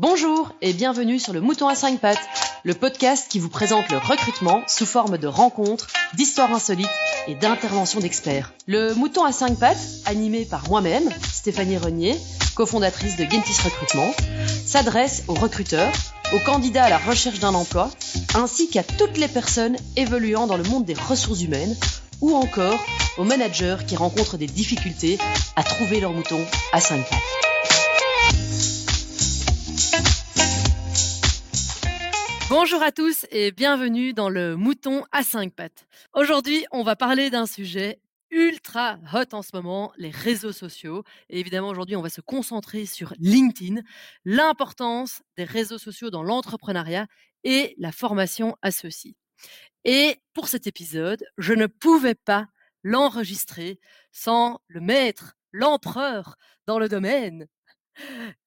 Bonjour et bienvenue sur le Mouton à 5 pattes, le podcast qui vous présente le recrutement sous forme de rencontres, d'histoires insolites et d'interventions d'experts. Le Mouton à 5 pattes, animé par moi-même, Stéphanie Renier, cofondatrice de Gentis Recrutement, s'adresse aux recruteurs, aux candidats à la recherche d'un emploi, ainsi qu'à toutes les personnes évoluant dans le monde des ressources humaines ou encore aux managers qui rencontrent des difficultés à trouver leur mouton à 5 pattes. Bonjour à tous et bienvenue dans le Mouton à 5 pattes. Aujourd'hui, on va parler d'un sujet ultra hot en ce moment, les réseaux sociaux. Et évidemment, aujourd'hui, on va se concentrer sur LinkedIn, l'importance des réseaux sociaux dans l'entrepreneuriat et la formation à ceux-ci. Et pour cet épisode, je ne pouvais pas l'enregistrer sans le maître, l'empereur dans le domaine,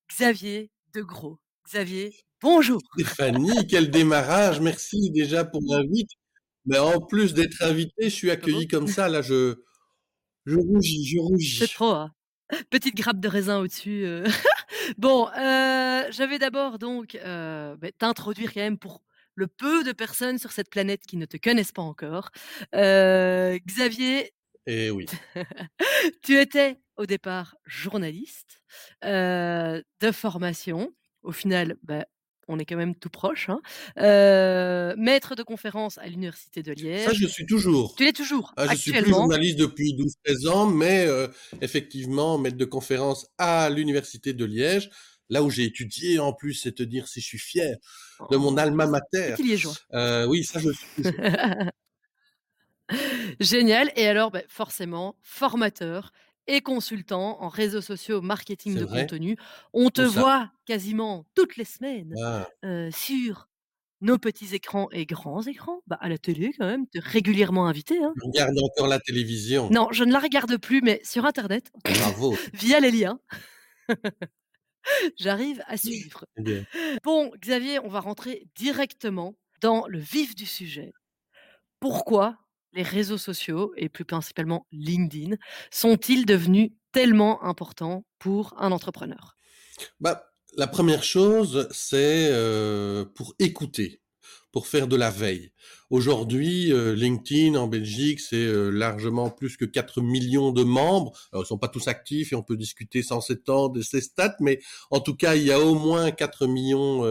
Xavier Degros. Xavier, Bonjour. Stéphanie, quel démarrage. Merci déjà pour l'invite. Mais en plus d'être invité, je suis accueilli comme ça. Là, je, je rougis, je rougis. C'est trop. Hein. Petite grappe de raisin au-dessus. Euh. bon, euh, j'avais d'abord donc euh, bah, t'introduire quand même pour le peu de personnes sur cette planète qui ne te connaissent pas encore. Xavier. Eh oui. tu étais au départ journaliste de formation. Au final, bah, on est quand même tout proche. Hein. maître de conférence à l'université de Liège. Ça, je suis toujours. Tu l'es toujours. Ah, je suis plus journaliste depuis 12-13 ans, mais effectivement, maître de conférence à l'université de Liège, là où j'ai étudié en plus, c'est te dire si je suis fier de mon oh, alma mater. Euh, oui, ça, je suis. Génial. Et alors, bah, forcément, formateur et consultant en réseaux sociaux, marketing de contenu. On te voit quasiment toutes les semaines ah. sur nos petits écrans et grands écrans, bah, à la télé quand même, tu es régulièrement invité. Hein. Je regarde encore la télévision. Non, je ne la regarde plus, mais sur Internet, Bravo. via les liens. J'arrive à suivre. Bon, Xavier, on va rentrer directement dans le vif du sujet. Pourquoi les réseaux sociaux, et plus principalement LinkedIn, sont-ils devenus tellement importants pour un entrepreneur? Bah, La première chose, c'est pour écouter, pour faire de la veille. Aujourd'hui, LinkedIn en Belgique, c'est largement plus que 4 millions de membres. Alors, ils sont pas tous actifs et on peut discuter sans s'étendre de ces stats, mais en tout cas, il y a au moins 4 millions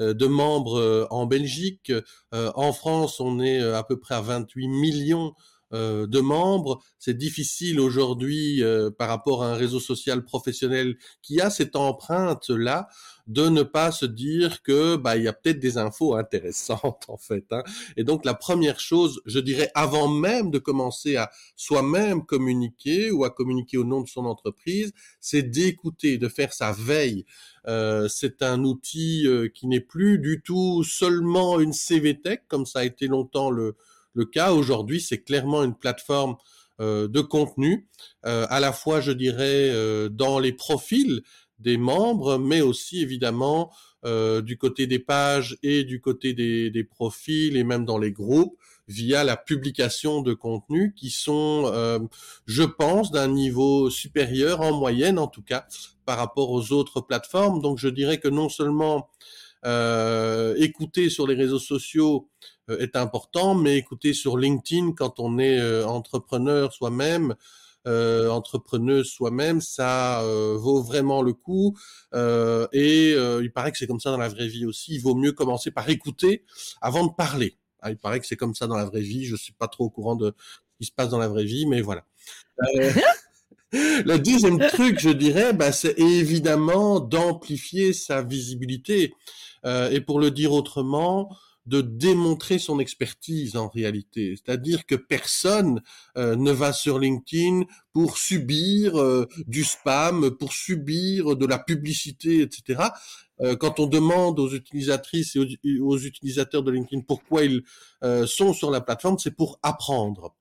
euh, de membres euh, en Belgique. Euh, en France, on est à peu près à 28 millions de membres. C'est difficile aujourd'hui par rapport à un réseau social professionnel qui a cette empreinte là de ne pas se dire que bah il y a peut-être des infos intéressantes en fait. Hein. Et donc la première chose, je dirais, avant même de commencer à soi-même communiquer ou à communiquer au nom de son entreprise, c'est d'écouter, de faire sa veille. Euh, c'est un outil euh, qui n'est plus du tout seulement une CVTech comme ça a été longtemps le, le cas. Aujourd'hui, c'est clairement une plateforme euh, de contenu, à la fois, je dirais, dans les profils des membres, mais aussi évidemment euh, du côté des pages et du côté des, profils et même dans les groupes via la publication de contenus qui sont, euh, je pense, d'un niveau supérieur en moyenne en tout cas par rapport aux autres plateformes. Donc je dirais que non seulement euh, écouter sur les réseaux sociaux euh, est important, mais écouter sur LinkedIn quand on est euh, entrepreneur soi-même, euh, entrepreneuse soi-même, ça euh, vaut vraiment le coup. Euh, et il paraît que c'est comme ça dans la vraie vie aussi. Il vaut mieux commencer par écouter avant de parler. Ah, il paraît que c'est comme ça dans la vraie vie. Je suis pas trop au courant de ce qui se passe dans la vraie vie, mais voilà. Le deuxième truc, je dirais, bah, c'est évidemment d'amplifier sa visibilité. Et pour le dire autrement, de démontrer son expertise en réalité. C'est-à-dire que personne euh, ne va sur LinkedIn pour subir euh, du spam, pour subir de la publicité, etc. Euh, quand on demande aux utilisatrices et aux, utilisateurs de LinkedIn pourquoi ils euh, sont sur la plateforme, c'est pour apprendre.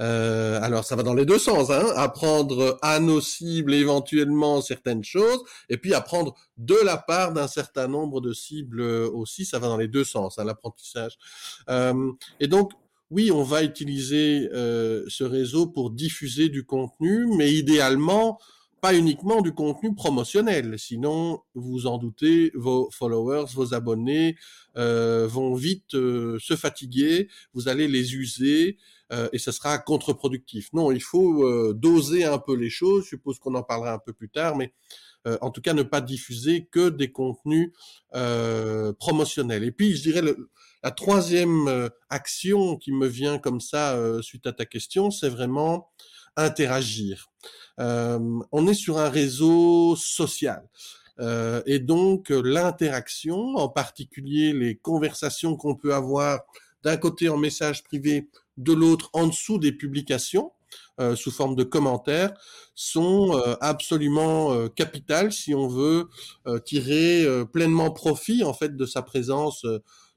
Euh, alors ça va dans les deux sens, hein, apprendre à nos cibles éventuellement certaines choses, et puis apprendre de la part d'un certain nombre de cibles aussi, ça va dans les deux sens, hein, l'apprentissage. et donc oui, on va utiliser ce réseau pour diffuser du contenu, mais idéalement pas uniquement du contenu promotionnel. Sinon, vous en doutez, vos followers, vos abonnés euh, vont vite euh, se fatiguer. Vous allez les user euh, et ce sera contre-productif. Non, il faut doser un peu les choses. Je suppose qu'on en parlera un peu plus tard, mais en tout cas, ne pas diffuser que des contenus promotionnels. Et puis, je dirais la troisième action qui me vient comme ça suite à ta question, c'est vraiment interagir. Euh, on est sur un réseau social. Euh, et donc l'interaction, en particulier les conversations qu'on peut avoir d'un côté en message privé, de l'autre en dessous des publications, euh, sous forme de commentaires, sont absolument capitales si on veut tirer pleinement profit en fait de sa présence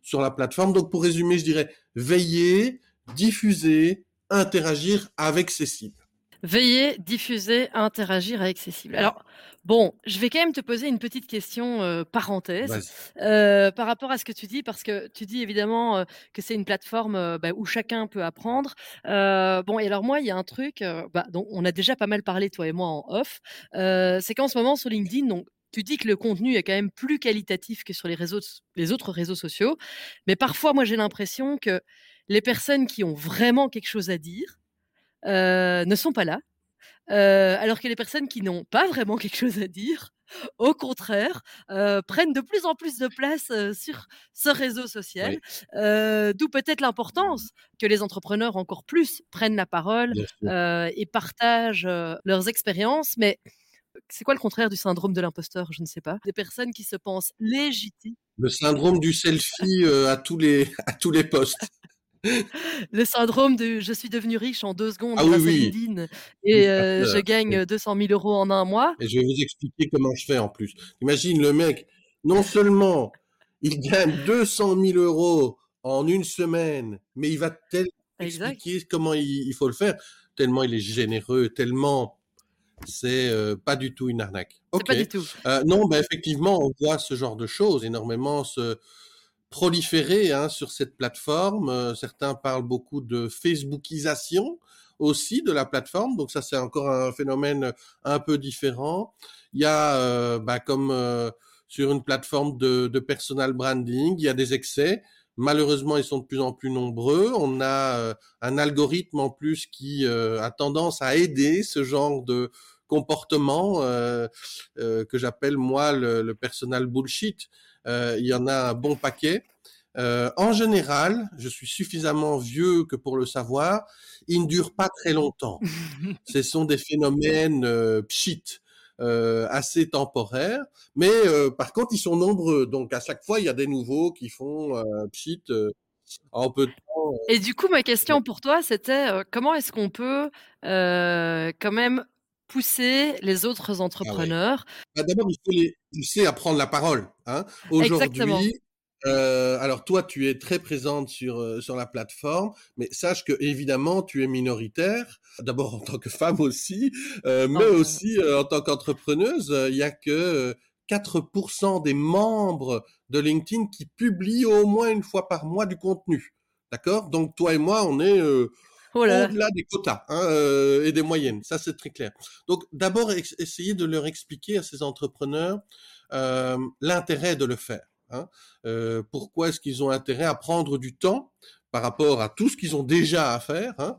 sur la plateforme. Donc pour résumer, je dirais veiller, diffuser, interagir avec ses cibles. Veiller, diffuser, interagir avec ses cibles. Alors, bon, je vais quand même te poser une petite question euh, parenthèse euh, par rapport à ce que tu dis, parce que tu dis évidemment euh, que c'est une plateforme bah, où chacun peut apprendre. bon, et alors moi, il y a un truc bah, dont on a déjà pas mal parlé, toi et moi, en off. c'est qu'en ce moment, sur LinkedIn, donc, tu dis que le contenu est quand même plus qualitatif que sur les, réseaux, les autres réseaux sociaux, mais parfois, moi, j'ai l'impression que les personnes qui ont vraiment quelque chose à dire, ne sont pas là. alors que les personnes qui n'ont pas vraiment quelque chose à dire, au contraire, prennent de plus en plus de place sur ce réseau social. D'où peut-être l'importance que les entrepreneurs encore plus prennent la parole et partagent leurs expériences. Mais c'est quoi le contraire du syndrome de l'imposteur? Je ne sais pas. Des personnes qui se pensent légitimes. Le syndrome du selfie à tous les à tous les postes. Le syndrome de je suis devenu riche en deux secondes ah grâce à LinkedIn et je gagne 200 000 euros en un mois. Et je vais vous expliquer comment je fais en plus. Imagine le mec, non seulement il gagne 200 000 euros en une semaine, mais il va tellement expliquer comment il, faut le faire, tellement il est généreux, tellement c'est pas du tout une arnaque. C'est pas du tout. non, ben effectivement, on voit ce genre de choses énormément. Ce, proliférer hein, sur cette plateforme. Euh, certains parlent beaucoup de Facebookisation aussi de la plateforme, donc ça c'est encore un phénomène un peu différent. Il y a, euh, bah, comme euh, sur une plateforme de, de, personal branding, il y a des excès. Malheureusement, ils sont de plus en plus nombreux. On a un algorithme en plus qui a tendance à aider ce genre de comportement que j'appelle moi le, le personal bullshit euh, il y en a un bon paquet. Euh, en général, je suis suffisamment vieux que pour le savoir, ils ne durent pas très longtemps. Ce sont des phénomènes euh, pchit, euh, assez temporaires, mais euh, par contre, ils sont nombreux. Donc à chaque fois, il y a des nouveaux qui font euh, pchit en peu de temps. Et du coup, ma question pour toi, c'était comment est-ce qu'on peut quand même pousser les autres ah entrepreneurs. Bah, d'abord, il faut les pousser à prendre la parole. Hein. Aujourd'hui, euh, alors toi, tu es très présente sur euh, sur la plateforme, mais sache que évidemment, tu es minoritaire. D'abord en tant que femme aussi, euh, mais oh. aussi en tant qu'entrepreneuse. Il y a que 4% des membres de LinkedIn qui publient au moins une fois par mois du contenu. D'accord? Donc toi et moi, on est oh au-delà des quotas hein, euh, et des moyennes. Ça, c'est très clair. Donc, d'abord, essayer de leur expliquer à ces entrepreneurs euh, l'intérêt de le faire. Hein. Euh, pourquoi est-ce qu'ils ont intérêt à prendre du temps par rapport à tout ce qu'ils ont déjà à faire. Hein.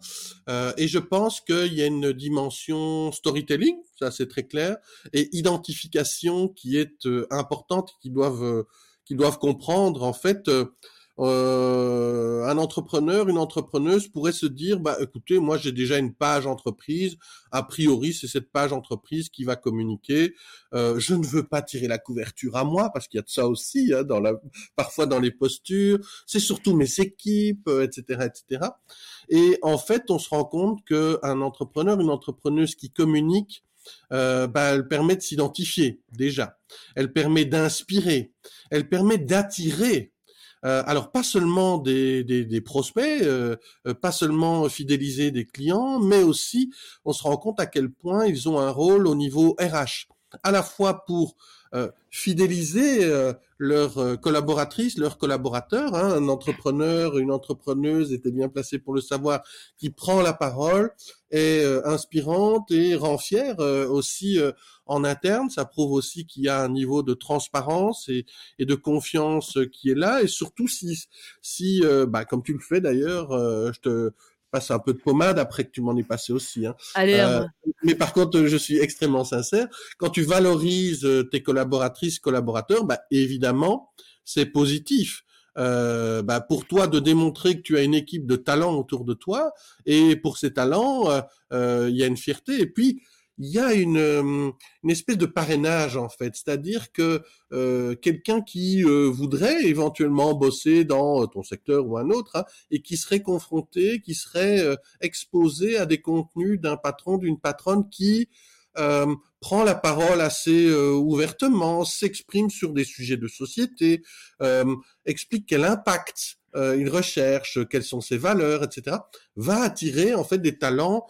Euh, et je pense qu'il y a une dimension storytelling, ça c'est très clair, et identification qui est euh, importante, qu'ils doivent, euh, qu'ils doivent comprendre en fait euh, un entrepreneur, une entrepreneuse pourrait se dire, bah écoutez, moi j'ai déjà une page entreprise. A priori, c'est cette page entreprise qui va communiquer. Euh, je ne veux pas tirer la couverture à moi parce qu'il y a de ça aussi hein, dans la, parfois dans les postures. C'est surtout mes équipes, etc., euh, etc. Et en fait, on se rend compte que un entrepreneur, une entrepreneuse qui communique euh, bah, elle permet de s'identifier déjà. Elle permet d'inspirer. Elle permet d'attirer euh, alors pas seulement des, prospects, euh, euh, pas seulement fidéliser des clients, mais aussi on se rend compte à quel point ils ont un rôle au niveau RH, à la fois pour fidéliser leurs euh, collaboratrices, leurs collaborateurs. Hein. Un entrepreneur, une entrepreneuse était bien placé pour le savoir, qui prend la parole, est inspirante et rend fière aussi en interne. Ça prouve aussi qu'il y a un niveau de transparence et, et, de confiance qui est là. Et surtout si, si bah, comme tu le fais d'ailleurs, je te passe un peu de pommade après que tu m'en aies passé aussi. Hein. Allez, euh, mais par contre, je suis extrêmement sincère. Quand tu valorises euh, tes collaboratrices, collaborateurs, bah, évidemment, c'est positif. Euh, bah, pour toi de démontrer que tu as une équipe de talents autour de toi et pour ces talents, euh il y a une fierté. Et puis, il y a une, euh, une espèce de parrainage en fait, c'est-à-dire que euh, quelqu'un qui euh, voudrait éventuellement bosser dans ton secteur ou un autre hein, et qui serait confronté, qui serait exposé à des contenus d'un patron, d'une patronne qui prend la parole assez ouvertement, s'exprime sur des sujets de société, explique quel impact il recherche, quelles sont ses valeurs, etc., va attirer en fait des talents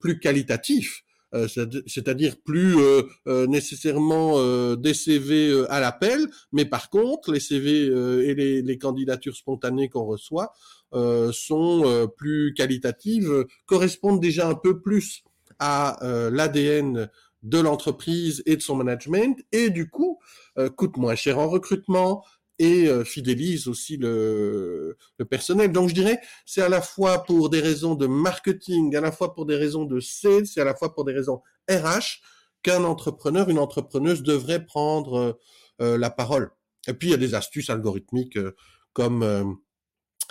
plus qualitatifs euh, c'est-à-dire plus euh, euh, nécessairement des CV à l'appel, mais par contre les CV et les, les, candidatures spontanées qu'on reçoit sont plus qualitatives, correspondent déjà un peu plus à l'ADN de l'entreprise et de son management, et du coup coûtent moins cher en recrutement, et euh, fidélise aussi le, le, personnel. Donc je dirais, c'est à la fois pour des raisons de marketing, à la fois pour des raisons de sales, c'est à la fois pour des raisons RH qu'un entrepreneur, une entrepreneuse devrait prendre euh, euh, la parole. Et puis il y a des astuces algorithmiques comme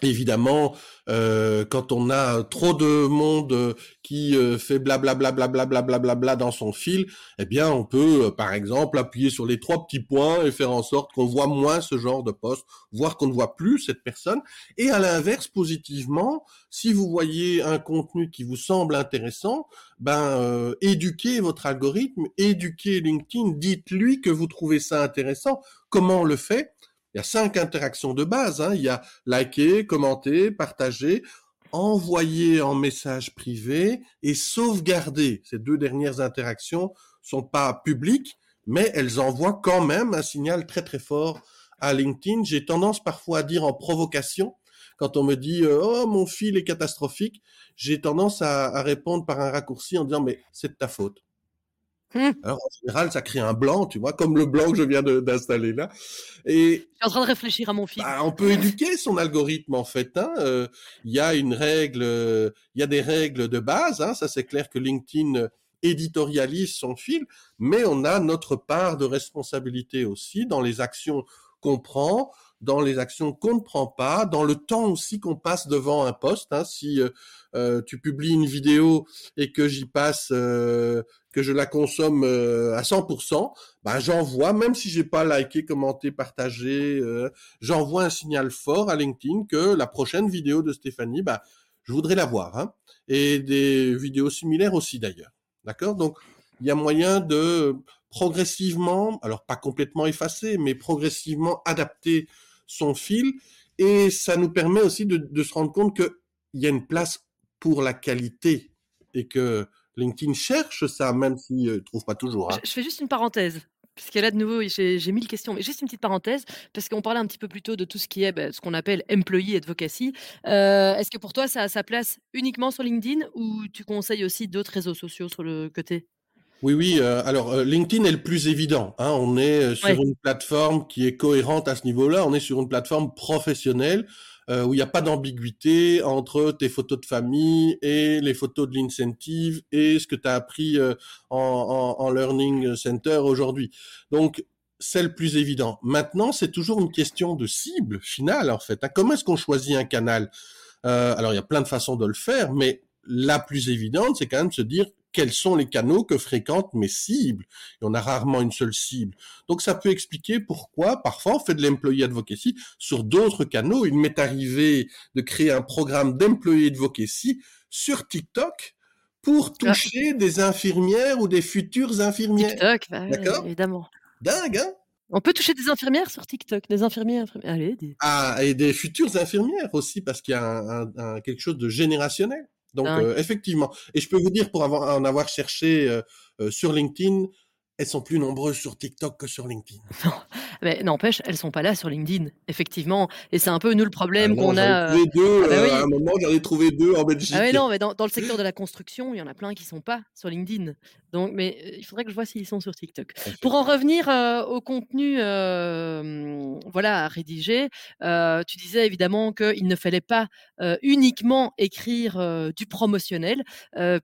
Évidemment, euh, quand on a trop de monde qui euh, fait blablabla bla bla dans son fil, eh bien, on peut, euh, par exemple, appuyer sur les trois petits points et faire en sorte qu'on voit moins ce genre de poste, voire qu'on ne voit plus cette personne. Et à l'inverse, positivement, si vous voyez un contenu qui vous semble intéressant, ben, éduquez votre algorithme, éduquez LinkedIn, dites-lui que vous trouvez ça intéressant. Comment on le fait? Il y a cinq interactions de base. Hein. Il y a liker, commenter, partager, envoyer en message privé et sauvegarder. Ces deux dernières interactions sont pas publiques, mais elles envoient quand même un signal très très fort à LinkedIn. J'ai tendance parfois à dire en provocation, quand on me dit euh, oh mon fil est catastrophique, j'ai tendance à, à répondre par un raccourci en disant mais c'est de ta faute. Mmh. Alors, en général, ça crée un blanc, tu vois, comme le blanc que je viens d'installer là. Et je suis en train de réfléchir à mon fils. Bah, on peut éduquer son algorithme en fait. Hein. Euh, il y a une règle, il y a des règles de base. Hein. Ça, c'est clair que LinkedIn éditorialise son fil, mais on a notre part de responsabilité aussi dans les actions qu'on prend, dans les actions qu'on ne prend pas, dans le temps aussi qu'on passe devant un poste. Hein. Si euh, euh, tu publies une vidéo et que j'y passe, euh, que je la consomme à 100%, bah j'envoie, même si j'ai pas liké, commenté, partagé, j'envoie un signal fort à LinkedIn que la prochaine vidéo de Stéphanie, bah je voudrais la voir. Hein. Et des vidéos similaires aussi d'ailleurs. D'accord? Donc il y a moyen de progressivement, alors pas complètement effacer, mais progressivement adapter son fil. Et ça nous permet aussi de, se rendre compte qu'il y a une place pour la qualité et que LinkedIn cherche ça, même s'il ne trouve pas toujours. Hein. Je, fais juste une parenthèse. Parce là, de nouveau, j'ai mille questions. Mais juste une petite parenthèse, parce qu'on parlait un petit peu plus tôt de tout ce qui est bah, ce qu'on appelle employee advocacy. Euh, est-ce que pour toi, ça a sa place uniquement sur LinkedIn ou tu conseilles aussi d'autres réseaux sociaux sur le côté? Oui, oui. Euh, alors, euh, LinkedIn est le plus évident. Hein. On est euh, sur une plateforme qui est cohérente à ce niveau-là. On est sur une plateforme professionnelle où il n'y a pas d'ambiguïté entre tes photos de famille et les photos de l'incentive et ce que tu as appris en, en, Learning Center aujourd'hui. Donc, c'est le plus évident. Maintenant, c'est toujours une question de cible finale, en fait. Hein. Comment est-ce qu'on choisit un canal? Alors, il y a plein de façons de le faire, mais la plus évidente, c'est quand même de se dire quels sont les canaux que fréquentent mes cibles. Et on a rarement une seule cible. Donc ça peut expliquer pourquoi parfois on fait de l'employee advocacy sur d'autres canaux. Il m'est arrivé de créer un programme d'employee advocacy sur TikTok pour ah. toucher des infirmières ou des futures infirmières. TikTok, bah D'accord? évidemment. Dingue, hein? On peut toucher des infirmières sur TikTok, des infirmières, Allez, Ah, et des futures infirmières aussi, parce qu'il y a quelque chose de générationnel. Donc euh, effectivement, et je peux vous dire pour avoir, en avoir cherché euh, euh, sur LinkedIn, elles sont plus nombreuses sur TikTok que sur LinkedIn. Non, mais n'empêche, elles sont pas là sur LinkedIn, effectivement et c'est un peu nous le Ah problème non, qu'on j'en ai a, heu trouvé 2, ah bah heu, oui. à un moment, j'en ai trouvé 2 en Belgique. Ah ouais, non, mais dans dans le secteur de la construction, il y en a plein qui sont pas sur LinkedIn. Donc mais, heu, il faudrait que je vois s'ils sont sur TikTok. Pour en revenir, au contenu, voilà, à rédiger, tu disais évidemment qu'il ne fallait pas, uniquement écrire, du promotionnel,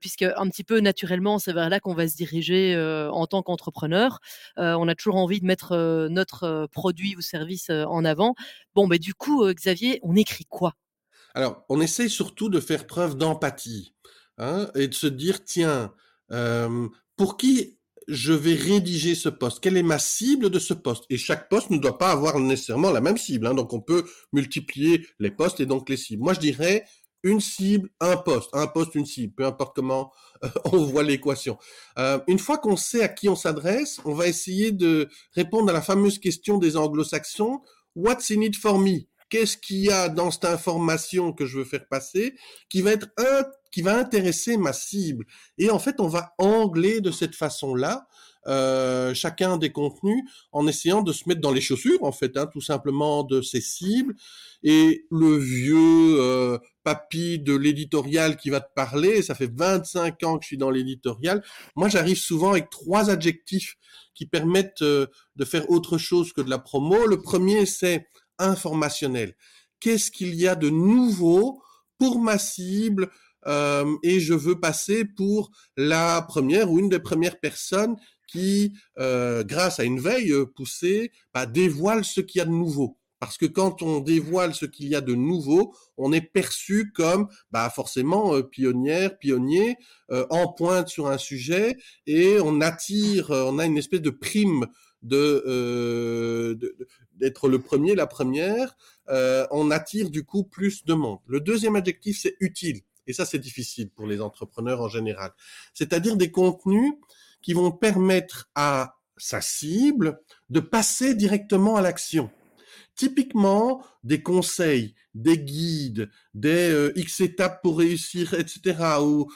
puisque un petit peu naturellement, c'est vers là qu'on va se diriger, en tant qu'entrepreneur. On a toujours envie de mettre, notre, produit ou service, en avant. Bon, beh, du coup, Xavier, on écrit quoi? Alors, on essaye surtout de faire preuve d'empathie, hein, et de se dire: «Tiens, pour qui je vais rédiger ce post? Quelle est ma cible de ce post?» et chaque post ne doit pas avoir nécessairement la même cible, hein, donc on peut multiplier les posts et donc les cibles. Moi, je dirais: une cible, un post, un post, une cible, peu importe comment, heu, on voit l'équation. Heu, une fois qu'on sait à qui on s'adresse, on va essayer de répondre à la fameuse question des anglo-saxons: «What's in it for me?» qu'est-ce qu'il y a dans cette information que je veux faire passer qui va être int qui va intéresser ma cible? Et en fait, on va angler de cette façon-là, heu, chacun des contenus en essayant de se mettre dans les chaussures, en fait, hein, tout simplement de ses cibles et le vieux, heu, papy de l'éditorial qui va te parler, ça fait 25 ans que je suis dans l'éditorial. Moi, j'arrive souvent avec 3 adjectifs qui permettent, heu, de faire autre chose que de la promo. Le 1er, c'est informationnel. Qu'est-ce qu'il y a de nouveau pour ma cible? Et je veux passer pour la 1re ou une des 1res personnes qui, heu, grâce à une veille, heu, poussée, bah, dévoile ce qu'il y a de nouveau. Parce que quand on dévoile ce qu'il y a de nouveau, on est perçu comme, bah, forcément, heu, pionnière, pionnier, heu, en pointe sur un sujet et on attire, heu, on a une espèce de prime de, d'être le 1er, la 1re, heu, on attire du coup plus de monde. Le 2e adjectif, c'est utile et ça, c'est difficile pour les entrepreneurs en général. C'est-à-dire des contenus qui vont permettre à sa cible de passer directement à l'action. Typiquement, des conseils, des guides, des, heu, X étapes pour réussir et cetera ou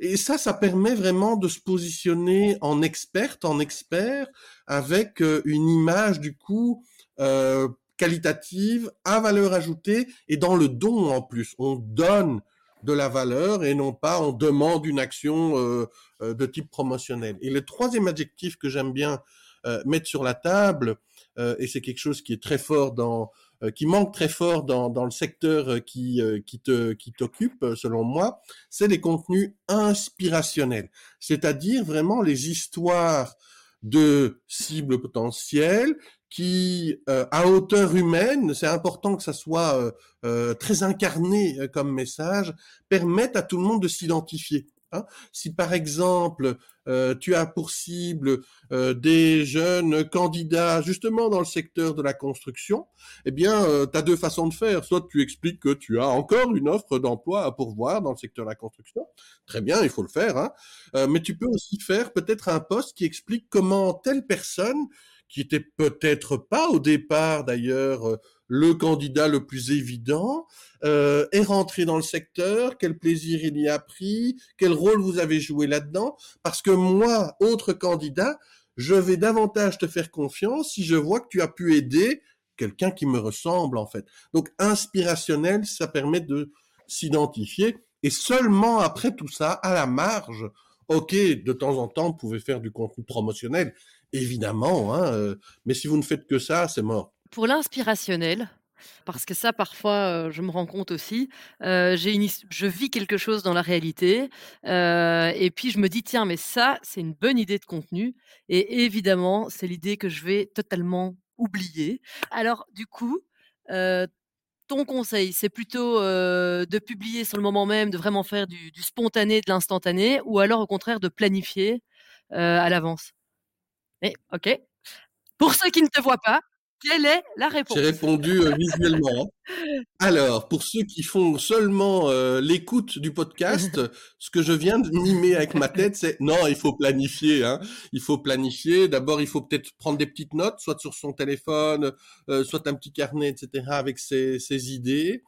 et ça, ça permet vraiment de se positionner en experte, en expert avec, heu, une image du coup, heu, qualitative, à valeur ajoutée et dans le don en plus. On donne de la valeur et non pas on demande une action, heu heu, de type promotionnel. Et le 3e adjectif que j'aime bien, heu, mettre sur la table, heu, et c'est quelque chose qui est très fort dans, heu, qui manque très fort dans dans le secteur, heu, qui, qui te qui t'occupe, selon moi, c'est les contenus inspirationnels. C'est-à-dire vraiment les histoires de cibles potentielles qui, heu, à hauteur humaine, c'est important que ça soit, heu heu, très incarné, heu, comme message, permettent à tout le monde de s'identifier, hein. Si par exemple, heu, tu as pour cible, heu, des jeunes candidats justement dans le secteur de la construction et bien, tu as 2 façons de faire. Soit tu expliques que tu as encore une offre d'emploi à pourvoir dans le secteur de la construction. Très bien, il faut le faire, hein, mais tu peux aussi faire peut-être un post qui explique comment telle personne, qui était peut-être pas au départ d'ailleurs, heu, le candidat le plus évident, heu, est rentré dans le secteur, quel plaisir il y a pris, quel rôle vous avez joué là-dedans. Parce que moi, autre candidat, je vais davantage te faire confiance si je vois que tu as pu aider quelqu'un qui me ressemble, en fait. Donc inspirationnel, ça permet de s'identifier et seulement après tout ça, à la marge, OK, de temps en temps, vous pouvez faire du contenu promotionnel, évidemment, hein, heu, mais si vous ne faites que ça, c'est mort. Pour l'inspirationnel, parce que ça parfois, heu, je me rends compte aussi, heu, j'ai une je vis quelque chose dans la réalité, et puis je me dis: «Tiens, mais ça, c'est une bonne idée de contenu» et évidemment, c'est l'idée que je vais totalement oublier. Alors du coup, ton conseil, c'est plutôt, de publier sur le moment même, de vraiment faire du spontané, de l'instantané ou alors au contraire de planifier, à l'avance? Mais OK. Pour ceux qui ne te voient pas, quelle est la J'ai réponse? répondu, heu, visuellement, hein. Alors, pour ceux qui font seulement, heu, l'écoute du podcast, ce que je viens de mimer avec ma tête, c'est non, il faut planifier, hein. Il faut planifier. D'abord, il faut peut-être prendre des petites notes, soit sur son téléphone, heu, soit un petit carnet et cetera avec ses ses idées.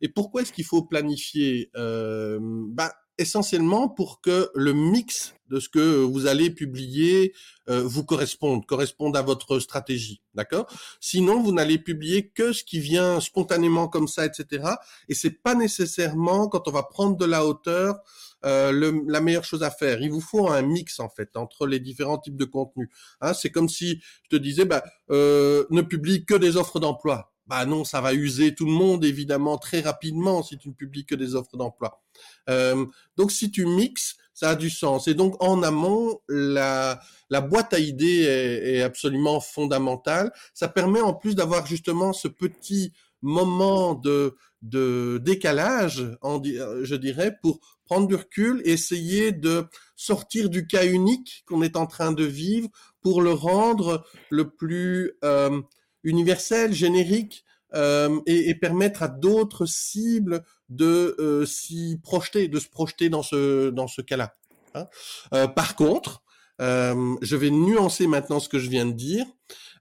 Et pourquoi est-ce qu'il faut planifier? Bah essentiellement pour que le mix de ce que vous allez publier euh, vous corresponde, corresponde à votre stratégie, d'accord? Sinon, vous n'allez publier que ce qui vient spontanément comme ça, etc. Et c'est pas nécessairement quand on va prendre de la hauteur euh, le, la meilleure chose à faire. Il vous faut un mix en fait entre les différents types de contenus. Hein, c'est comme si je te disais, bah, euh, ne publie que des offres d'emploi. Bah non, ça va user tout le monde évidemment très rapidement si tu ne publies que des offres d'emploi. Euh, donc si tu mixes, ça a du sens. Et donc en amont, la, la boîte à idées est, est absolument fondamentale. Ça permet en plus d'avoir justement ce petit moment de, de décalage, en, je dirais, pour prendre du recul essayer de sortir du cas unique qu'on est en train de vivre pour le rendre le plus euh, universel, générique euh, et, et, permettre à d'autres cibles de euh, s'y projeter, de se projeter dans ce dans ce cas-là. Hein. Euh, par contre, je vais nuancer maintenant ce que je viens de dire.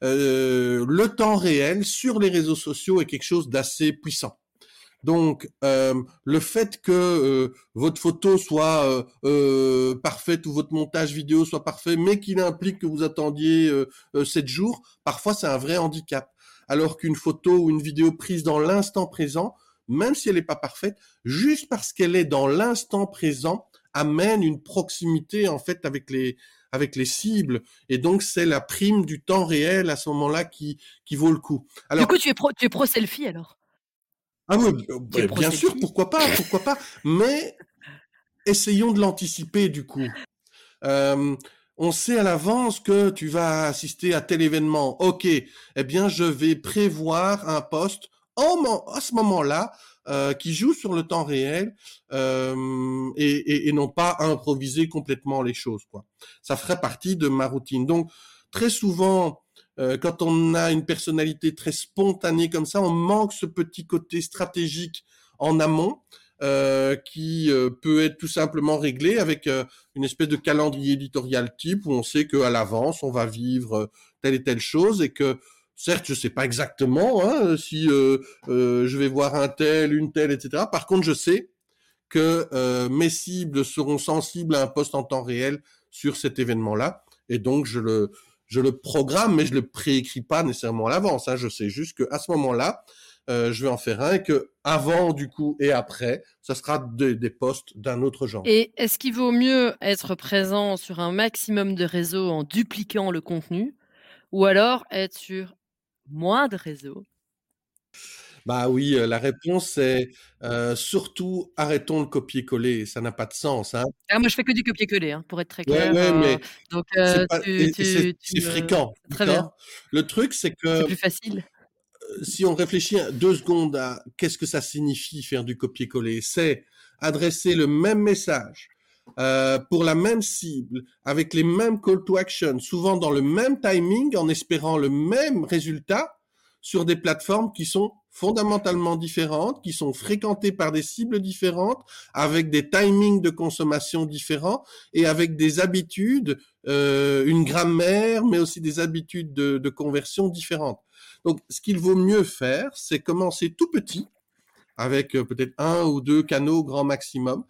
Le temps réel sur les réseaux sociaux est quelque chose d'assez puissant. Donc, euh, le fait que euh, votre photo soit euh, euh, parfaite ou votre montage vidéo soit parfait, mais qu'il implique que vous attendiez euh, 7 jours, parfois c'est un vrai handicap. Alors qu'une photo ou une vidéo prise dans l'instant présent, même si elle n'est pas parfaite, juste parce qu'elle est dans l'instant présent, amène une proximité en fait avec les avec les cibles et donc c'est la prime du temps réel à ce moment-là qui qui vaut le coup. Alors, du coup, tu es pro tu es pro selfie alors? Ah oui, bien sûr, pourquoi pas, pourquoi pas. Mais essayons de l'anticiper du coup. Euh, on sait à l'avance que tu vas assister à tel événement. Ok, eh bien, je vais prévoir un poste en, à ce moment-là euh, qui joue sur le temps réel euh, et, et, et, non pas improviser complètement les choses. Quoi. Ça ferait partie de ma routine. Donc, très souvent, euh, quand on a une personnalité très spontanée comme ça, on manque ce petit côté stratégique en amont. Euh, qui euh, peut être tout simplement réglé avec euh, une espèce de calendrier éditorial type où on sait qu'à l'avance on va vivre telle et telle chose et que certes je sais pas exactement hein, si je vais voir un tel, une telle, etc. Par contre je sais que mes cibles seront sensibles à un poste en temps réel sur cet événement-là et donc je le je le programme, mais je le préécris pas nécessairement à l'avance. Hein. Je sais juste qu'à ce moment-là, euh, je vais en faire un et que avant du coup et après, ça sera des, des postes d'un autre genre. Et est-ce qu'il vaut mieux être présent sur un maximum de réseaux en dupliquant le contenu, ou alors être sur moins de réseaux? Bah oui, euh, la réponse est euh, surtout arrêtons le copier-coller. Ça n'a pas de sens. Hein. Ah, moi, je fais que du copier-coller, hein, pour être très clair. Ouais, ouais, mais euh, donc c'est fréquent. Très bien. Le truc, c'est que c'est plus facile. Si on réfléchit deux secondes à qu'est-ce que ça signifie faire du copier-coller, c'est adresser le même message euh, pour la même cible, avec les mêmes call to action, souvent dans le même timing, en espérant le même résultat sur des plateformes qui sont fondamentalement différentes, qui sont fréquentées par des cibles différentes, avec des timings de consommation différents et avec des habitudes, euh, une grammaire, mais aussi des habitudes de, conversion différentes. Donc, ce qu'il vaut mieux faire, c'est commencer tout petit, avec euh, peut-être un ou deux canaux grand maximum,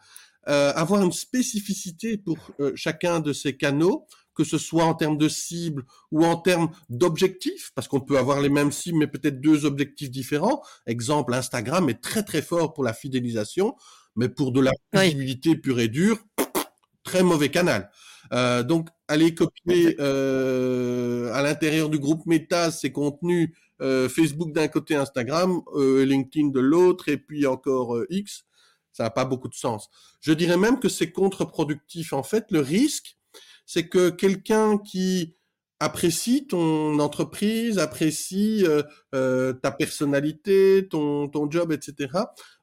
euh, avoir une spécificité pour chacun de ces canaux que ce soit en termes de cible ou en termes d'objectifs, parce qu'on peut avoir les mêmes cibles, mais peut-être deux objectifs différents. Exemple, Instagram est très très fort pour la fidélisation, mais pour de la visibilité oui. pure et dure, très mauvais canal. Euh, donc, aller copier euh, à l'intérieur du groupe Meta ces contenus euh, Facebook d'un côté, Instagram, euh, LinkedIn de l'autre, et puis encore euh, X, ça n'a pas beaucoup de sens. Je dirais même que c'est contre-productif. En fait, le risque, c'est que quelqu'un qui apprécie ton entreprise, apprécie euh, euh, ta personnalité, ton, ton job, etc.,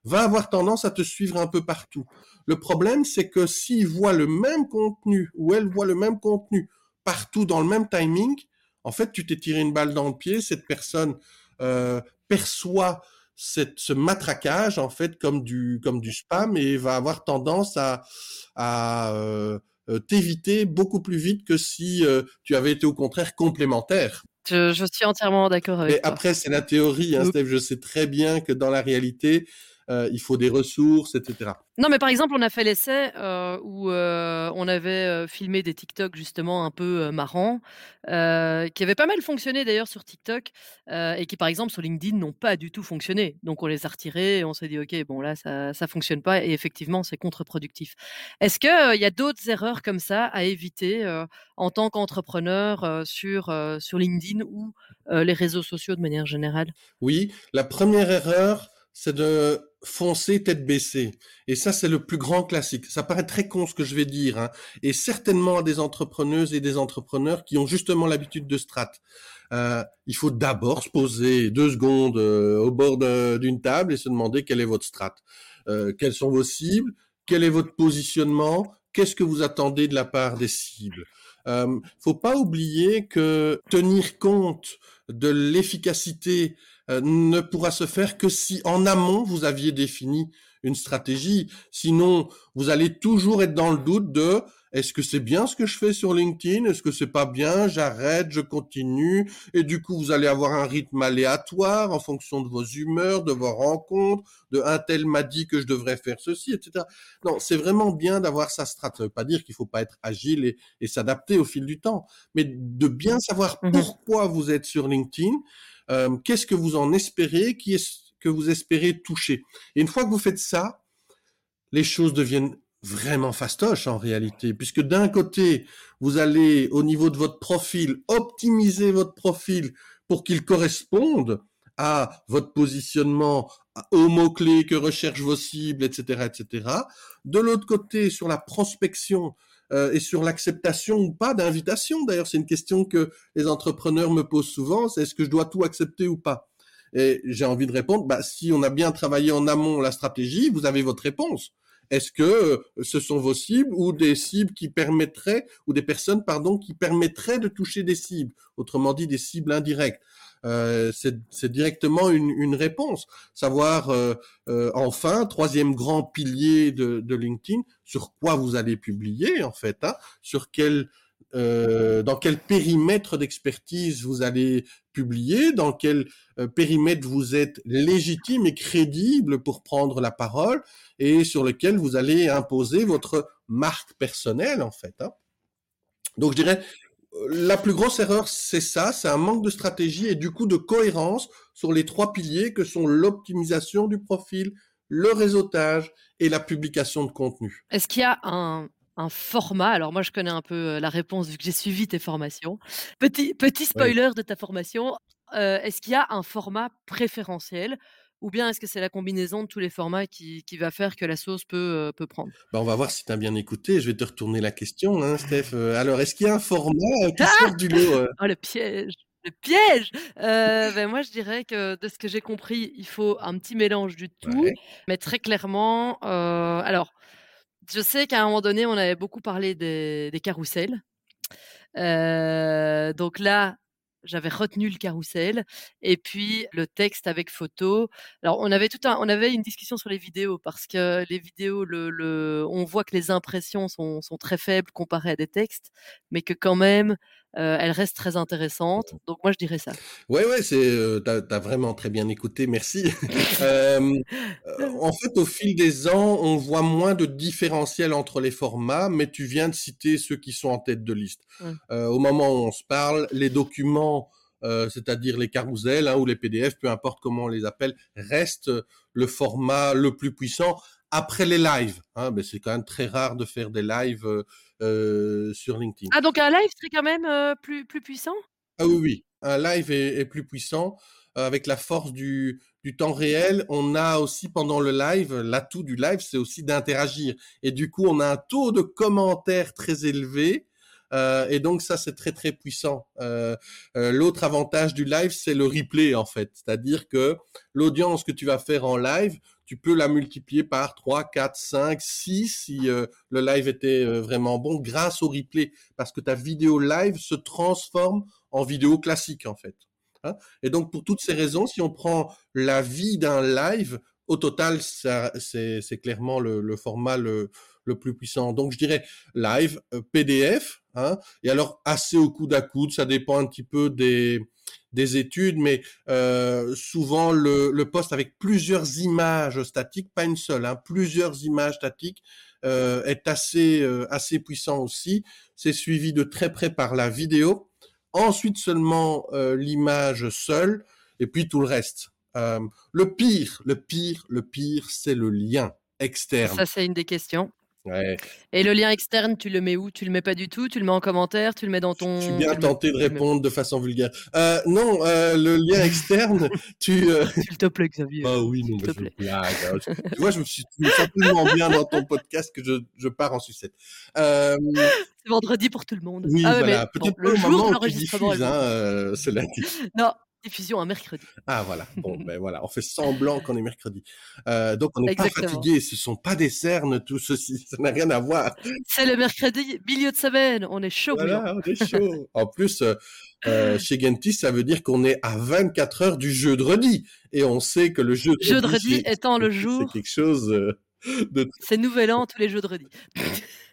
va avoir tendance à te suivre un peu partout. Le problème, c'est que s'il voit le même contenu ou elle voit le même contenu partout dans le même timing, en fait, tu t'es tiré une balle dans le pied, cette personne euh, perçoit cette, ce matraquage, en fait, comme du, comme du spam et va avoir tendance à... t'éviter beaucoup plus vite que si euh, tu avais été au contraire complémentaire. Je, je suis entièrement d'accord avec Mais toi. après, c'est la théorie, hein, Steph. Je sais très bien que dans la réalité, euh, il faut des ressources, etc. Non, mais par exemple, on a fait l'essai euh, où euh, on avait filmé des TikTok justement un peu marrants, qui avaient pas mal fonctionné d'ailleurs sur TikTok, et qui par exemple sur LinkedIn n'ont pas du tout fonctionné. Donc on les a retirés et on s'est dit, ok, bon là, ça, ça fonctionne pas, et effectivement, c'est contre-productif. Est-ce qu'il y a d'autres erreurs comme ça à éviter en tant qu'entrepreneur sur, sur LinkedIn ou les réseaux sociaux de manière générale? Oui, la première erreur, c'est de foncer tête baissée. Et ça, c'est le plus grand classique. Ça paraît très con ce que je vais dire, hein. et certainement à des entrepreneuses et des entrepreneurs qui ont justement l'habitude de strat. Euh, il faut d'abord se poser deux secondes euh, au bord d'une table et se demander quelle est votre strat. Euh, quelles sont vos cibles? Quel est votre positionnement? Qu'est-ce que vous attendez de la part des cibles? Euh, Faut pas oublier que tenir compte de l'efficacité ne pourra se faire que si en amont vous aviez défini une stratégie. Sinon, vous allez toujours être dans le doute de est-ce que c'est bien ce que je fais sur LinkedIn? Est-ce que c'est pas bien? J'arrête, je continue. Et du coup, vous allez avoir un rythme aléatoire en fonction de vos humeurs, de vos rencontres, de un tel m'a dit que je devrais faire ceci, etc. Non, c'est vraiment bien d'avoir sa stratégie. Ça veut pas dire qu'il faut pas être agile et, et s'adapter au fil du temps, mais de bien savoir mmh pourquoi vous êtes sur LinkedIn euh, qu'est-ce que vous en espérez, qui est-ce que vous espérez toucher? Et une fois que vous faites ça, les choses deviennent vraiment fastoches en réalité, puisque d'un côté, vous allez au niveau de votre profil optimiser votre profil pour qu'il corresponde à votre positionnement, aux mots-clés que recherchent vos cibles, etc., etc. De l'autre côté, sur la prospection, euh, et sur l'acceptation ou pas d'invitation. D'ailleurs, c'est une question que les entrepreneurs me posent souvent, c'est est-ce que je dois tout accepter ou pas? Et j'ai envie de répondre, bah, si on a bien travaillé en amont la stratégie, vous avez votre réponse. Est-ce que euh, ce sont vos cibles ou des cibles qui permettraient, ou des personnes, pardon, qui permettraient de toucher des cibles, autrement dit des cibles indirectes euh, c'est directement une, une, réponse. Savoir euh, euh, enfin, troisième grand pilier de, de, LinkedIn, sur quoi vous allez publier en fait, hein, sur quel euh, dans quel périmètre d'expertise vous allez publier, dans quel euh, périmètre vous êtes légitime et crédible pour prendre la parole, et sur lequel vous allez imposer votre marque personnelle en fait. Hein. Donc je dirais la plus grosse erreur, c'est ça, c'est un manque de stratégie et du coup de cohérence sur les trois piliers que sont l'optimisation du profil, le réseautage et la publication de contenu. Est-ce qu'il y a un, format? Alors moi, je connais un peu euh, la réponse vu que j'ai suivi tes formations. Petit, petit spoiler de ta formation, euh, est-ce qu'il y a un format préférentiel ou bien est-ce que c'est la combinaison de tous les formats qui, va faire que la sauce peut, euh, peut prendre? Bah, On va voir si tu as bien écouté. Je vais te retourner la question, hein, Steph. Euh, alors, est-ce qu'il y a un format euh, qui sort du lot Oh, le piège le piège ben Moi, je dirais que de ce que j'ai compris, il faut un petit mélange du tout. Mais très clairement, alors, je sais qu'à un moment donné, on avait beaucoup parlé des, des carousels. donc là, j'avais retenu le carrousel et puis le texte avec photo. Alors on avait tout un, on avait une discussion sur les vidéos parce que les vidéos, le, le on voit que les impressions sont, sont, très faibles comparées à des textes, mais que quand même euh, elles restent très intéressantes. Donc moi je dirais ça. Ouais ouais, c'est, euh, t'as, as vraiment très bien écouté, merci. euh, en fait, au fil des ans, on voit moins de différentiel entre les formats, mais tu viens de citer ceux qui sont en tête de liste. Au moment où on se parle, les documents c'est-à-dire les carousels hein, ou les PDF, peu importe comment on les appelle, restent le format le plus puissant après les lives. Hein, mais c'est quand même très rare de faire des lives sur LinkedIn. Ah donc un live serait quand même euh, plus plus puissant? Ah oui oui, un live est, est plus puissant avec la force du, du temps réel. On a aussi pendant le live, l'atout du live, c'est aussi d'interagir. Et du coup, on a un taux de commentaires très élevé euh, et donc ça, c'est très très puissant. Euh, euh, l'autre avantage du live, c'est le replay en fait. C'est-à-dire que l'audience que tu vas faire en live, tu peux la multiplier par 3, 4, 5, 6 si le live était vraiment bon grâce au replay. Parce que ta vidéo live se transforme en vidéo classique en fait. Hein. et donc pour toutes ces raisons, si on prend la vie d'un live, au total, c'est clairement le, le format le, le plus puissant. Donc je dirais live, euh, PDF, hein, et alors assez au coude à coude, ça dépend un petit peu des, des études, mais euh, souvent le, poste avec plusieurs images statiques, pas une seule, hein, plusieurs images statiques, euh, est assez euh, assez puissant aussi. C'est suivi de très près par la vidéo, ensuite seulement l'image seule, et puis tout le reste. Le pire, le pire, le pire, c'est le lien externe. Ça, c'est une des questions. Ouais. Et le lien externe, tu le mets où? Tu le mets pas du tout? Tu le mets en commentaire? Tu le mets dans ton... Je suis bien le mets- tenté de le répondre de façon vulgaire. Euh, non, euh, le lien externe, tu... euh, S'il te plaît, Xavier. Bah oui, non, bah, te je plaît. blague, hein. Tu vois, je me suis tellement bien dans ton podcast que je, je pars en sucette. C'est vendredi pour tout le monde. oui, ah ouais, voilà. bon, Peut-être pas le jour moment où tu diffuses, hein, cela dit. Non, diffusion un mercredi. Ah voilà. Bon, ben voilà, on fait semblant qu'on est mercredi. Euh, donc on n'est pas fatigué. Ce sont pas des cernes, tout ceci. Ça n'a rien à voir. C'est le mercredi, milieu de semaine. On est chaud. Voilà, on est chaud. en plus, euh, euh, chez Gentis, ça veut dire qu'on est à 24 heures du jeudi. Et on sait que le jeudi, Jeudi c'est- étant le c'est jour. quelque chose de C'est nouvel an tous les jeudredis.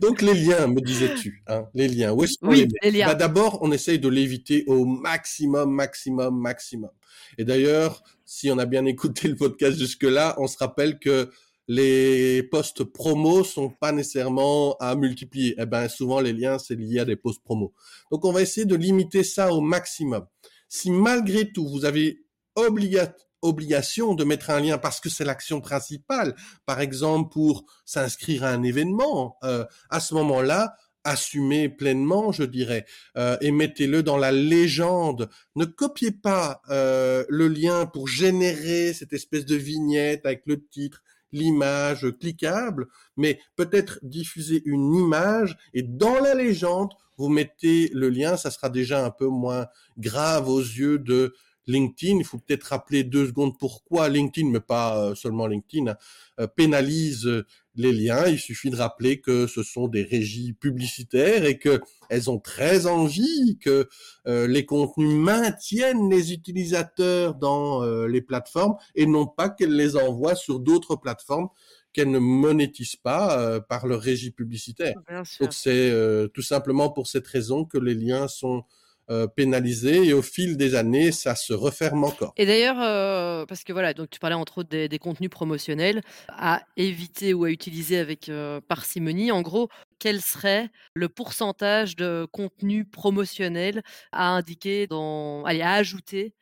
Donc les liens, me disais-tu, hein, les liens. Où est-ce Oui, les liens. Bah, D'abord, on essaye de l'éviter au maximum, maximum, maximum. Et d'ailleurs, si on a bien écouté le podcast jusque-là, on se rappelle que les postes promo sont pas nécessairement à multiplier. Eh ben, souvent les liens, c'est lié à des posts promo. Donc, on va essayer de limiter ça au maximum. Si malgré tout, vous avez obliga- obligation de mettre un lien parce que c'est l'action principale, par exemple pour s'inscrire à un événement, euh, à ce moment-là, assumez pleinement, je dirais, euh, et mettez-le dans la légende. Ne copiez pas euh, le lien pour générer cette espèce de vignette avec le titre, l'image cliquable, mais peut-être diffuser une image et dans la légende, vous mettez le lien, ça sera déjà un peu moins grave aux yeux de LinkedIn. Il faut peut-être rappeler deux secondes pourquoi LinkedIn, mais pas euh, seulement LinkedIn, hein, euh, pénalise euh, les liens. Il suffit de rappeler que ce sont des régies publicitaires et que elles ont très envie que euh, les contenus maintiennent les utilisateurs dans euh, les plateformes et non pas qu'elles les envoient sur d'autres plateformes qu'elles ne monétisent pas euh, par leur régie publicitaire. Donc c'est tout simplement pour cette raison que les liens sont euh, pénalisés et au fil des années, ça se referme encore. Et d'ailleurs, euh, parce que voilà, donc tu parlais entre autres des, des contenus promotionnels à éviter ou à utiliser avec euh, parcimonie. En gros, quel serait le pourcentage de contenu promotionnel à indiquer dans, allez, à ajouter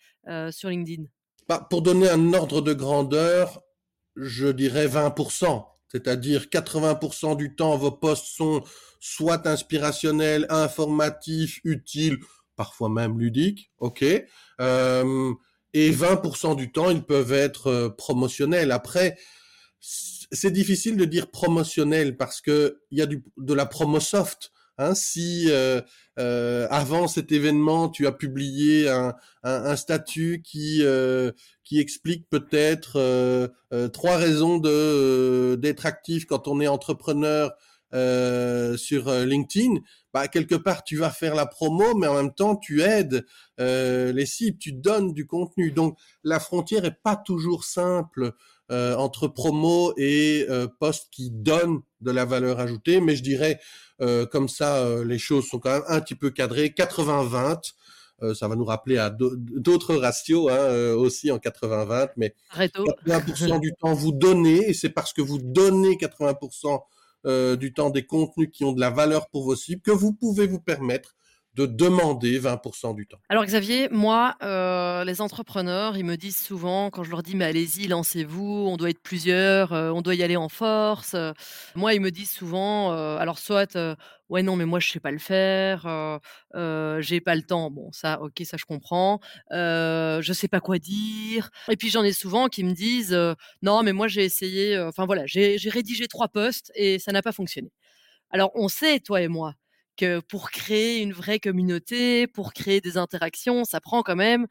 sur LinkedIn? Bah, pour donner un ordre de grandeur, je dirais 20%. C'est-à-dire 80% du temps, vos posts sont soit inspirationnels, informatifs, utiles, parfois même ludiques, ok. Euh, et 20% du temps, ils peuvent être euh, promotionnels. Après, c'est difficile de dire promotionnel parce que il y a du, de la promo soft. Hein, si euh, euh, avant cet événement, tu as publié un, un, un statut qui euh, qui explique peut-être euh, euh, trois raisons de d'être actif quand on est entrepreneur euh, sur euh, LinkedIn, bah quelque part tu vas faire la promo, mais en même temps tu aides euh, les cibles, tu donnes du contenu. Donc la frontière est pas toujours simple euh, entre promo et post qui donne de la valeur ajoutée, mais je dirais comme ça les choses sont quand même un petit peu cadrées, 80-20. Euh, ça va nous rappeler à d'au- d'autres ratios hein, euh, aussi en 80-20, mais Réto 80% du temps vous donnez, et c'est parce que vous donnez 80% euh, du temps des contenus qui ont de la valeur pour vos cibles que vous pouvez vous permettre de demander 20% du temps. Alors Xavier, moi, euh, les entrepreneurs, ils me disent souvent, quand je leur dis mais allez-y, lancez-vous, on doit être plusieurs, euh, on doit y aller en force. euh, moi, ils me disent souvent, alors soit ouais non mais moi je sais pas le faire, j'ai pas le temps. Bon ça, ok, ça je comprends. Je sais pas quoi dire. Et puis j'en ai souvent qui me disent non mais moi j'ai essayé, enfin voilà, j'ai rédigé trois posts et ça n'a pas fonctionné. Alors on sait toi et moi que pour créer une vraie communauté, pour créer des interactions, ça prend quand même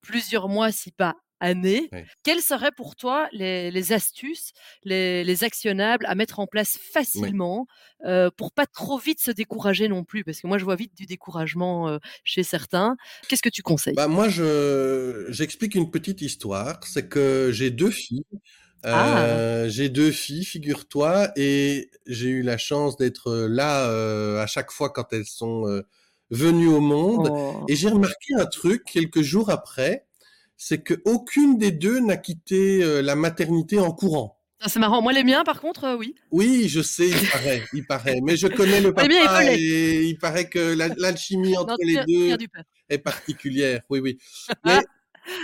plusieurs mois, si pas années. Quelles seraient pour toi les, les astuces, les, les actionnables à mettre en place facilement euh, pour pas trop vite se décourager non plus? Parce que moi, je vois vite du découragement euh, chez certains. Qu'est-ce que tu conseilles? Bah moi, je j'explique une petite histoire. C'est que j'ai deux filles. Ah. Euh, j'ai deux filles, figure-toi, et j'ai eu la chance d'être là euh, à chaque fois quand elles sont euh, venu au monde. Oh. Et j'ai remarqué un truc quelques jours après, c'est que aucune des deux n'a quitté euh, la maternité en courant. Ah, c'est marrant. Moi, les miens, par contre, euh, oui. Oui, je sais, il paraît, il paraît. Mais je connais le miens, papa volaient. et il paraît que la- l'alchimie entre Non, les deux est particulière. Oui, oui. Mais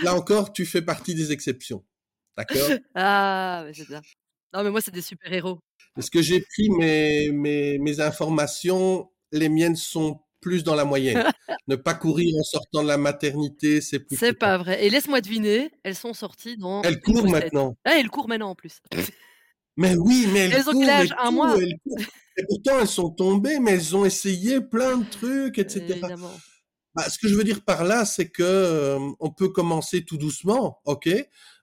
là encore, tu fais partie des exceptions. D'accord Ah, c'est ça. Non, mais moi, c'est des super-héros. Parce que j'ai pris mes, mes, mes informations, les miennes sont plus dans la moyenne. ne pas courir en sortant de la maternité, c'est plus. C'est pas vrai. Et laisse-moi deviner, elles sont sorties dans. Elles courent maintenant. Ah, elles courent maintenant en plus. Mais oui, mais elles, Elles ont courent Un mois? elles courent. Et pourtant, elles sont tombées, mais elles ont essayé plein de trucs, etc. Évidemment. Bah, ce que je veux dire par là, c'est que euh, on peut commencer tout doucement, ok?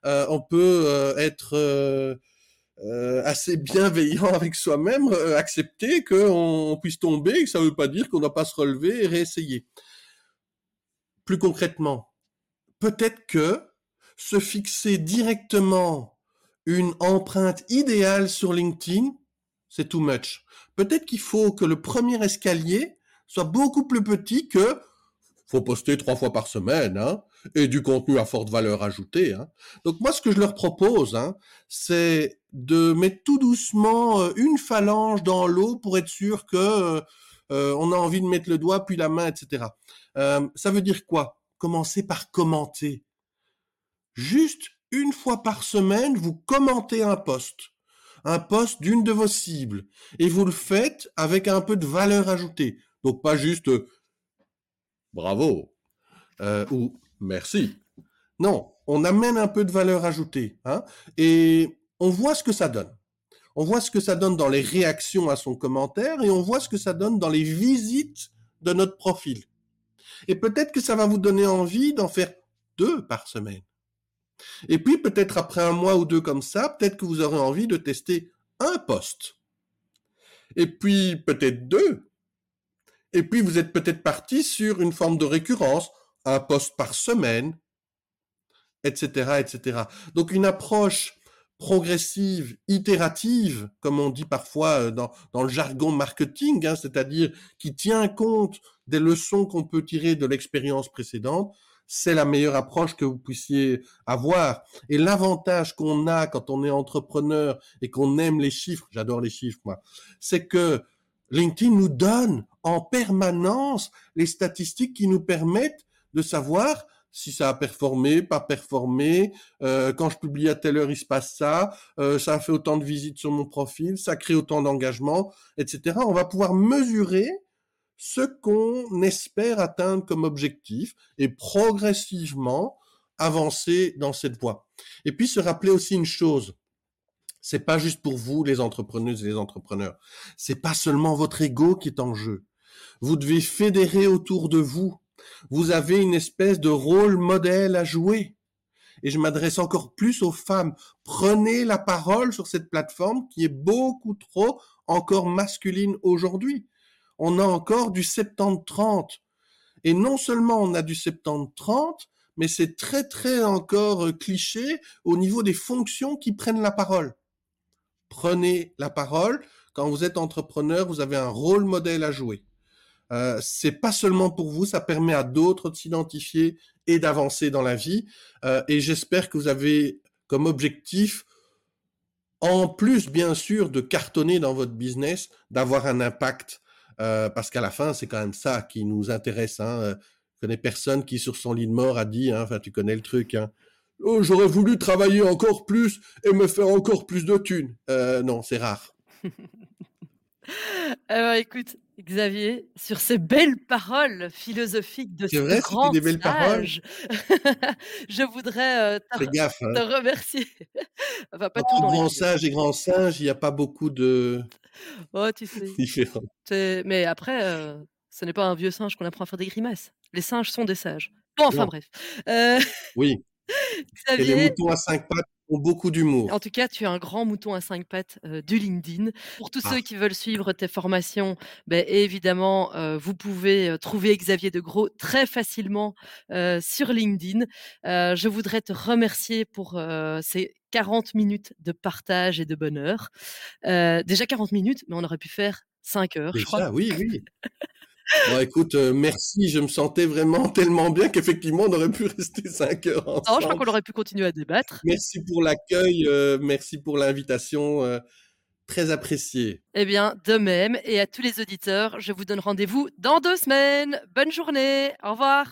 Euh, On peut euh, être euh, euh, assez bienveillant avec soi-même, euh, accepter qu'on puisse tomber, que ça ne veut pas dire qu'on ne doit pas se relever et réessayer. Plus concrètement, peut-être que se fixer directement une empreinte idéale sur LinkedIn, c'est too much. Peut-être qu'il faut que le premier escalier soit beaucoup plus petit que faut poster trois fois par semaine, hein, et du contenu à forte valeur ajoutée. Hein. Donc moi, ce que je leur propose, hein, c'est de mettre tout doucement euh, une phalange dans l'eau pour être sûr que euh, euh, on a envie de mettre le doigt puis la main, etc. Euh, ça veut dire quoi? Commencez par commenter. Juste une fois par semaine, vous commentez un post, un post d'une de vos cibles, et vous le faites avec un peu de valeur ajoutée. Donc pas juste euh, bravo euh, ou merci. Non, on amène un peu de valeur ajoutée, hein, et on voit ce que ça donne. On voit ce que ça donne dans les réactions à son commentaire et on voit ce que ça donne dans les visites de notre profil. Et peut-être que ça va vous donner envie d'en faire deux par semaine. Et puis peut-être après un mois ou deux comme ça, peut-être que vous aurez envie de tester un poste. Et puis peut-être deux. Et puis vous êtes peut-être parti sur une forme de récurrence, un poste par semaine, etc., etc. Donc une approche progressive, itérative, comme on dit parfois euh, dans, le jargon marketing, hein, c'est-à-dire qui tient compte des leçons qu'on peut tirer de l'expérience précédente, c'est la meilleure approche que vous puissiez avoir. Et l'avantage qu'on a quand on est entrepreneur et qu'on aime les chiffres, j'adore les chiffres moi, c'est que LinkedIn nous donne en permanence les statistiques qui nous permettent de savoir si ça a performé, pas performé, euh, quand je publie à telle heure, il se passe ça, euh, ça a fait autant de visites sur mon profil, ça crée autant d'engagement, etc. On va pouvoir mesurer ce qu'on espère atteindre comme objectif et progressivement avancer dans cette voie. Et puis se rappeler aussi une chose, c'est pas juste pour vous les entrepreneuses et les entrepreneurs, c'est pas seulement votre ego qui est en jeu. Vous devez fédérer autour de vous. Vous avez une espèce de rôle modèle à jouer. Et je m'adresse encore plus aux femmes. Prenez la parole sur cette plateforme qui est beaucoup trop encore masculine aujourd'hui. On a encore du 70-30. Et non seulement on a du 70-30, mais c'est très très encore euh, cliché au niveau des fonctions qui prennent la parole. Prenez la parole. Quand vous êtes entrepreneur, vous avez un rôle modèle à jouer. Euh, c'est pas seulement pour vous, ça permet à d'autres de s'identifier et d'avancer dans la vie. Euh, et j'espère que vous avez comme objectif, en plus bien sûr de cartonner dans votre business, d'avoir un impact. Euh, parce qu'à la fin, c'est quand même ça qui nous intéresse. Hein. Euh, Je connais personne qui sur son lit de mort a dit, hein, enfin tu connais le truc, hein, oh, j'aurais voulu travailler encore plus et me faire encore plus de thunes. Euh, non, c'est rare. Alors écoute, Xavier, sur ces belles paroles philosophiques de ce vrai, grand des belles paroles. sage, je voudrais euh, te, Fais gaffe. Hein. te remercier. enfin, pas Entre grand sage et grand singe, il n'y a pas beaucoup de Oh, tu sais. Mais après, euh, ce n'est pas un vieux singe qu'on apprend à faire des grimaces. Les singes sont des sages. Bon, enfin Non. bref. Euh, Oui, et les Xavier, moutons à cinq pattes ont beaucoup d'humour. En tout cas, tu es un grand mouton à cinq pattes euh, du LinkedIn. Pour tous Ah. ceux qui veulent suivre tes formations, ben, évidemment, euh, vous pouvez euh, trouver Xavier de Gros très facilement euh, sur LinkedIn. Je voudrais te remercier pour ces 40 minutes de partage et de bonheur. Déjà 40 minutes, mais on aurait pu faire 5 heures, je crois. Déjà, oui, oui. Bon, écoute, euh, merci. Je me sentais vraiment tellement bien qu'effectivement, on aurait pu rester cinq heures ensemble. Non, je crois qu'on aurait pu continuer à débattre. Merci pour l'accueil, euh, merci pour l'invitation, euh, très apprécié. Eh bien, de même, et à tous les auditeurs, je vous donne rendez-vous dans deux semaines. Bonne journée, au revoir.